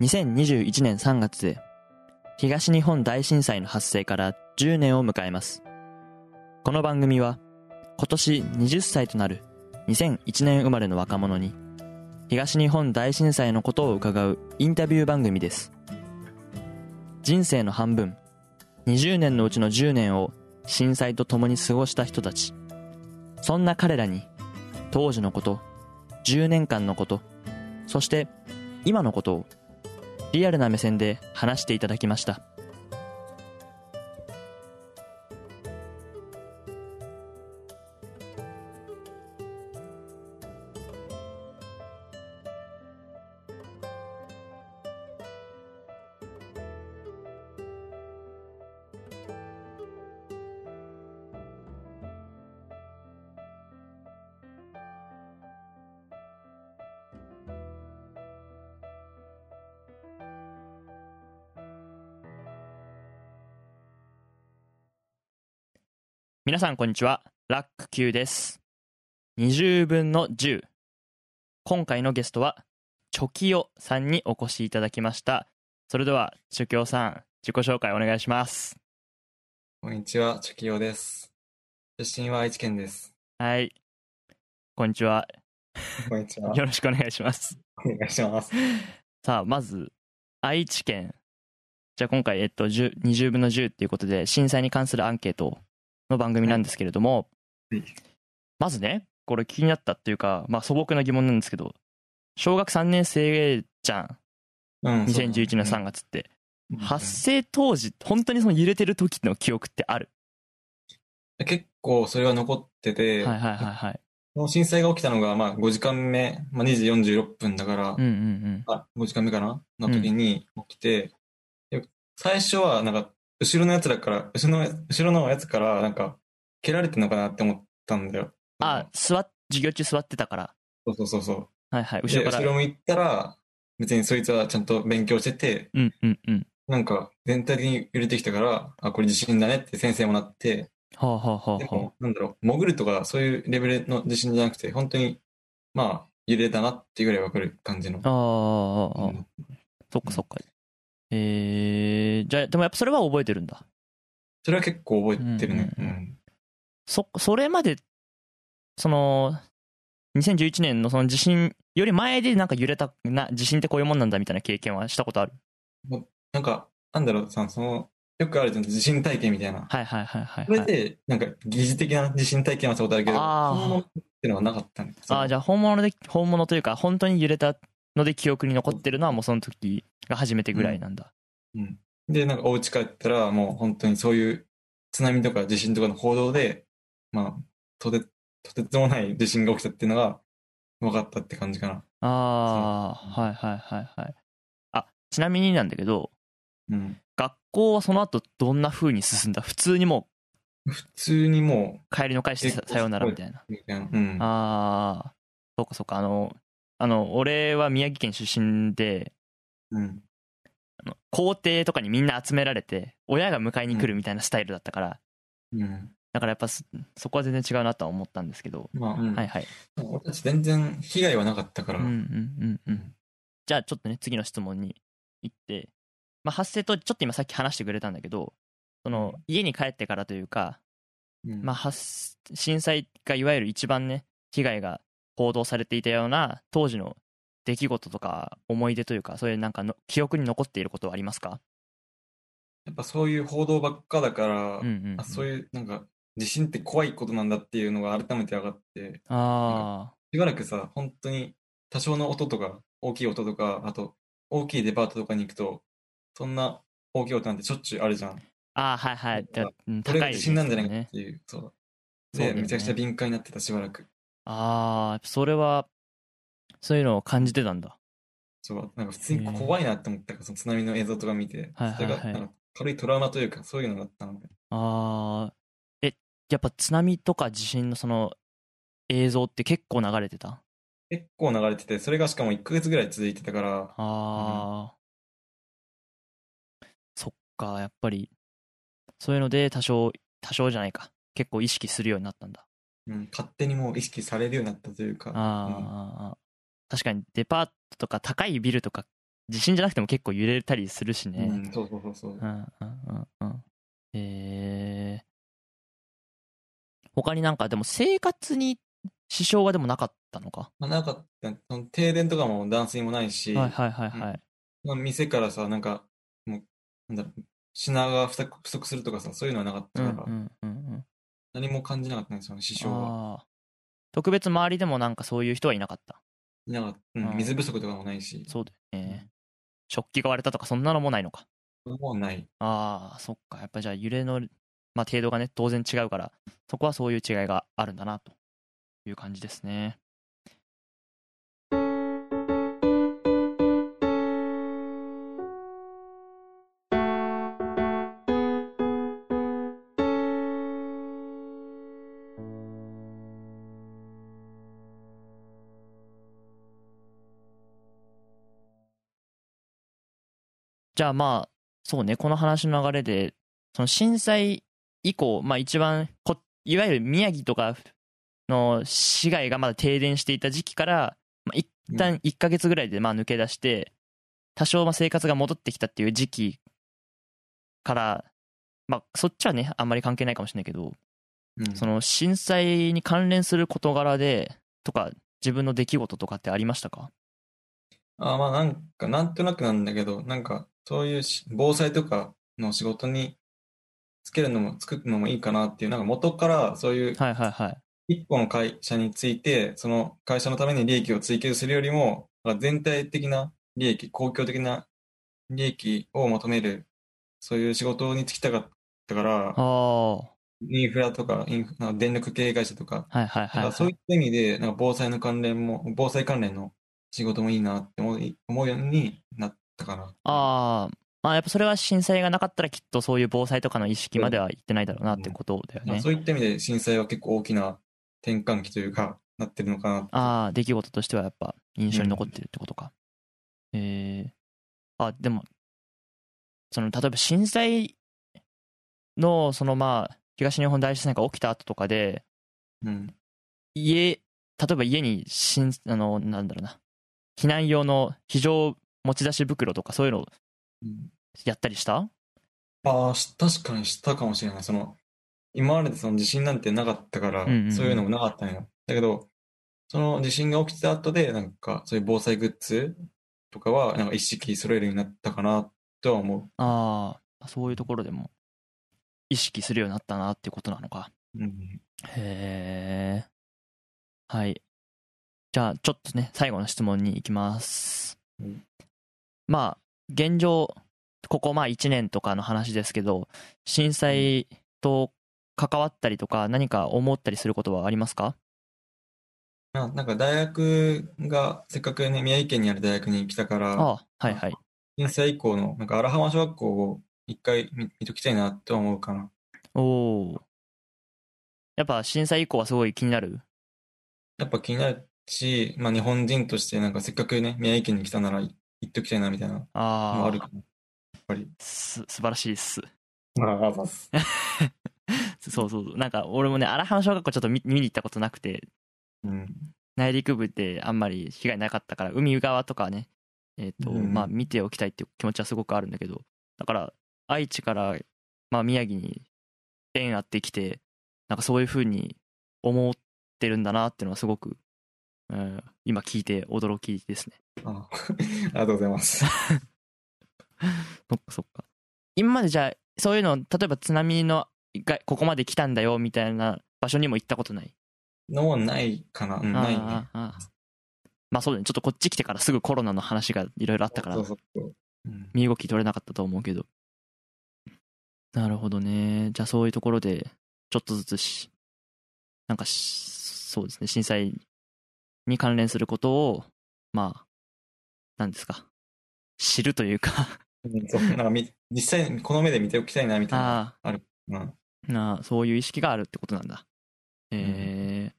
2021年3月で東日本大震災の発生から10年を迎えます。この番組は今年20歳となる2001年生まれの若者に東日本大震災のことを伺うインタビュー番組です。人生の半分20年のうちの10年を震災と共に過ごした人たち。そんな彼らに当時のこと10年間のことそして今のことをリアルな目線で話していただきました。皆さんこんにちは。ラック Q です。20分の10今回のゲストはチョキヨさんにお越しいただきました。それではチョキヨさん自己紹介お願いします。こんにちは、チョキヨです。出身は愛知県です。はい。こんにちは。こんにちは。よろしくお願いします。お願いします。さあまず愛知県。じゃあ今回、えっと、10 20分の10っていうことで震災に関するアンケートの番組なんですけれども、はい。まずねこれ気になったっていうか、まあ、素朴な疑問なんですけど小学3年生じゃん。うん2011年3月。月って、うん。発生当時本当にその揺れてる時の記憶ってある、結構それは残ってて、はいはいはいはい。震災が起きたのが、まあ、5時間目、まあ、2時46分だから、うんうんあ、5時間目かな？の時に起きて、で最初は、なんか、後ろのやつらから、後ろの、後ろのやつから、なんか、蹴られてんのかなって思ったんだよ。あ座っ授業中座ってたから。そうそうそうそう。はいはい後で、ろから。後ろ向いたら、別にそいつはちゃんと勉強してて、うんうんうん。なんか、全体的に揺れてきたから、あ、これ地震だねって先生もなって、はあはあはあはでも、なんだろう、潜るとかそういうレベルの地震じゃなくて、本当に、まあ、揺れたなっていうぐらいわかる感じの。ああああそっかそっか。えー、じゃあ、でもやっぱそれは覚えてるんだ。それは結構覚えてるね。ううんん。そ、それまで、その、2011年のその地震より前でなんか揺れた、な、地震ってこういうもんなんだみたいな経験はしたことある？なんか、なんだろう、さ、その、よくあるじゃん、地震体験みたいな。はいはいはいはい、はい。それで、なんか、疑似的な地震体験はしたことあるけど、本物っていうのはなかったね。ああ、じゃあ本物で、本物というか、本当に揺れたので記憶に残ってるのはもうその時が初めてぐらいなんだ。うん。で、なんか、お家帰ったら、もう本当にそういう津波とか地震とかの報道で、まあ、とて、とてつもない地震が起きたっていうのが分かったって感じかな。ああ、はいはいはいはい。あ、ちなみになんだけど、うん。学校はその後どんな風に進んだ？普通にも普通にもう帰りの会してさようならみたいな。う、みたいな。うん。ああ、そうかそうか。あの、あの、俺は宮城県出身で、うん。あの校庭とかにみんな集められて、親が迎えに来るみたいなスタイルだったから、うん。だからやっぱそそこは全然違うなとは思ったんですけど、まあ、うん。はいはい。俺たち全然被害はなかったから。うんうんうんうん。じゃあちょっとね、次の質問に行って、まあ、発生とちょっと今さっき話してくれたんだけど、その、家に帰ってからというか、うんまあ、発震災がいわゆる一番ね被害が報道されていたような当時の出来事とか思い出というかそういうなんかの記憶に残っていることはありますか？やっぱそういう報道ばっかだから、うんうんうんあそういう、なんか、地震って怖いことなんだっていうのが改めて分かって、あしばらくさ、本当に多少の音とか、大きい音とか、あと、大きいデパートとかに行くと、そんな大きい音なんてしょっちゅうあるじゃん。あああはいはいだうんこれが地震なんじゃないかねっていう、そう。そうだよねで、めちゃくちゃ敏感になってたしばらく。ああそれはそういうのを感じてたんだ。そう、なんか普通に怖いなって思ったから、その津波の映像とか見て、はいはいはい。軽いトラウマというか、そういうのだったので。ああえやっぱ津波とか地震のその映像って結構流れてた？結構流れてて、それがしかも1ヶ月ぐらい続いてたから、ああ、そっかやっぱりそういうので多少多少じゃないか。結構意識するようになったんだ。うん、勝手にもう意識されるようになったというか、ああ、確かにデパートとか高いビルとか地震じゃなくても結構揺れたりするしね。うん、そうそうそうそう。うんうんうんうん。えー、他になんかでも生活に支障はでもなかったのか？まあ、なんか、その停電とかも断水もないし、はいはいはいはい。まあ、店からさ、なんか、もう、なんだろう、品が不足するとかさ、そういうのはなかったから、うんうんうんうん。何も感じなかったんですよね、支障は。特別周りでもなんかそういう人はいなかった。いなかった、うん、水不足とかもないし、そうだよね。食器が割れたとかそんなのもないのか。もうない。ああ、そっか。やっぱじゃあ揺れの、まあ、程度がね、当然違うから、そこはそういう違いがあるんだな、という感じですね。じゃあまあ、そうね、この話の流れで、その震災以降、まあ一番こ、いわゆる宮城とかの市街がまだ停電していた時期から、まあ、一旦1ヶ月ぐらいでまあ抜け出して、多少まあ生活が戻ってきたっていう時期から、まあそっちはね、あんまり関係ないかもしれないけど、うん、その震災に関連する事柄で、とか、自分の出来事とかってありましたか？あーまあなんか、なんとなくなんだけど、なんか、そういうし防災とかの仕事につけるのも、作るのもいいかなっていう、なんか元からそういうはいはいはい。一個の会社について、その会社のために利益を追求するよりも、全体的な利益、公共的な利益を求める、そういう仕事に就きたかったから、インフラとか、インフ電力経営会社とか、いはいはい、なんはい。かそういった意味で、なんか防災の関連も、防災関連の仕事もいいなって思うようになったかな。あーまあ、やっぱそれは震災がなかったらきっとそういう防災とかの意識まではいってないだろうなってことだよね。まあそういった意味で震災は結構大きな転換期というか、なってるのかな。ああ、出来事としてはやっぱ印象に残ってるってことか。ええあ、でも、その、例えば震災の、そのまあ、東日本大震災が起きた後とかで、うん。家、例えば家にしん、あの、なんだろうな、避難用の非常持ち出し袋とかそういうのうんやったりした？ああ、し確かにしたかもしれない。その、今までその地震なんてなかったから、うんうんうんそういうのもなかったのよ。だけど、その地震が起きた後で、なんか、そういう防災グッズとかは、なんか一式揃えるようになったかな、とは思ああ、そういうところでも意識するようになったなっていうことなのか。う。うん。へえ。はい。じゃあ、ちょっとね、最後の質問に行きます。うんまあ、現状、ここまあ1年とかの話ですけど、震災と関わったりとか、何か思ったりすることはありますか？まあなんか大学が、せっかくね、宮城県にある大学に来たから、ああ、はいはい。震災以降の、なんか荒浜小学校を一回見見ときたいなとは思うかな。おお。やっぱ震災以降はすごい気になる？やっぱ気になるし、まあ日本人としてなんかせっかくね、宮城県に来たなら行っときたいなみたいなあああるかな。やっぱり。す、素晴らしいっす。ああ、そうっす。そうそうそう。なんか、俺もね、荒浜小学校ちょっと見見に行ったことなくて、うん。内陸部ってあんまり被害なかったから、海側とかね、えっ、と、うんまあ見ておきたいっていう気持ちはすごくあるんだけど、だから、愛知から、まあ宮城に縁あってきて、なんかそういう風に思ってるんだなっていうのはすごく、うん、今聞いて驚きですね。ああ ありがとうございます。そっかそっか。今までじゃあ、そういうの、例えば津波のがここまで来たんだよみたいな場所にも行ったことない？のもないかな。うん、ないね。まあそうだね、ちょっとこっち来てからすぐコロナの話がいろいろあったから。身動き取れなかったと思うけど。なるほどね。じゃあそういうところで、ちょっとずつし、なんかし、そうですね、震災に関連することを、まあ、なんですか、知るというか、うんそうなんかみ実際にこの目で見ておきたいなみたいな。あうん。あ、なあ、そういう意識があるってことなんだ。え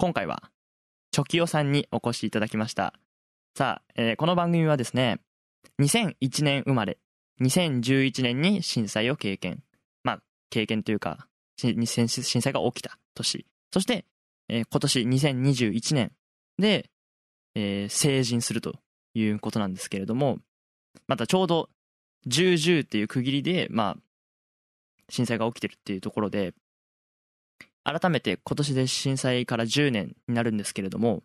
今回はチョキオさんにお越しいただきました。さあ、えーこの番組はですね、2001年生まれ、2011年に震災を経験。まあ、経験というか、震震災が起きた年。そして、えー今年2021年で、えー成人するということなんですけれども、またちょうど10、10っていう区切りで、まあ、震災が起きてるっていうところで、改めて今年で震災から10年になるんですけれども、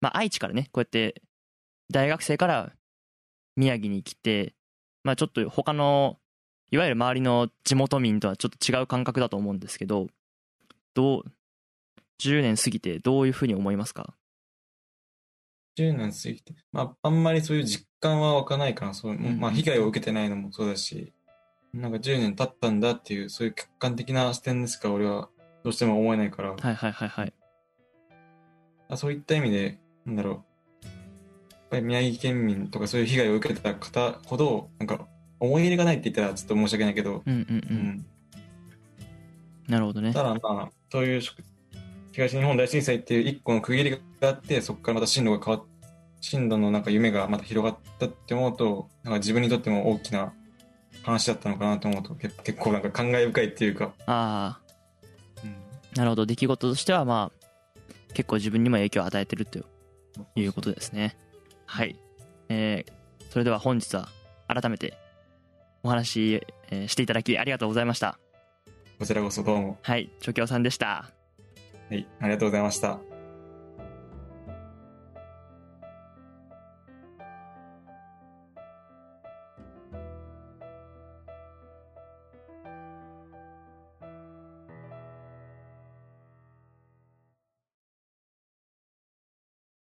まあ、愛知からね、こうやって大学生から宮城に来て、まあ、ちょっと他の、いわゆる周りの地元民とはちょっと違う感覚だと思うんですけど、どう、10年過ぎてどういうふうに思いますか？10年過ぎて、まあ、あんまりそういう実感は湧かないかな。そうんまあ、被害を受けてないのもそうだし、なんか10年経ったんだっていう、そういう客観的な視点でしか俺はどうしても思えないから、はいはいはいはい。あそういった意味で、なんだろう。やっぱり宮城県民とかそういう被害を受けた方ほど、なんか思い入れがないって言ったらちょっと申し訳ないけど、うんうんう。うんん。なるほどね。ただまあ、そういう東日本大震災っていう一個の区切りがあって、そこからまた進路が変わっ進路のなんか夢がまた広がったって思うと、なんか自分にとっても大きな話だったのかなと思うと、結結構なんか感慨深いっていうか、ああ、うん、なるほど。出来事としてはまあ、結構自分にも影響を与えてるということですね。はい。えーそれでは本日は改めてお話、えーしていただきありがとうございました。こちらこそどうも、はい、チョキオさんでした。はい、ありがとうございました。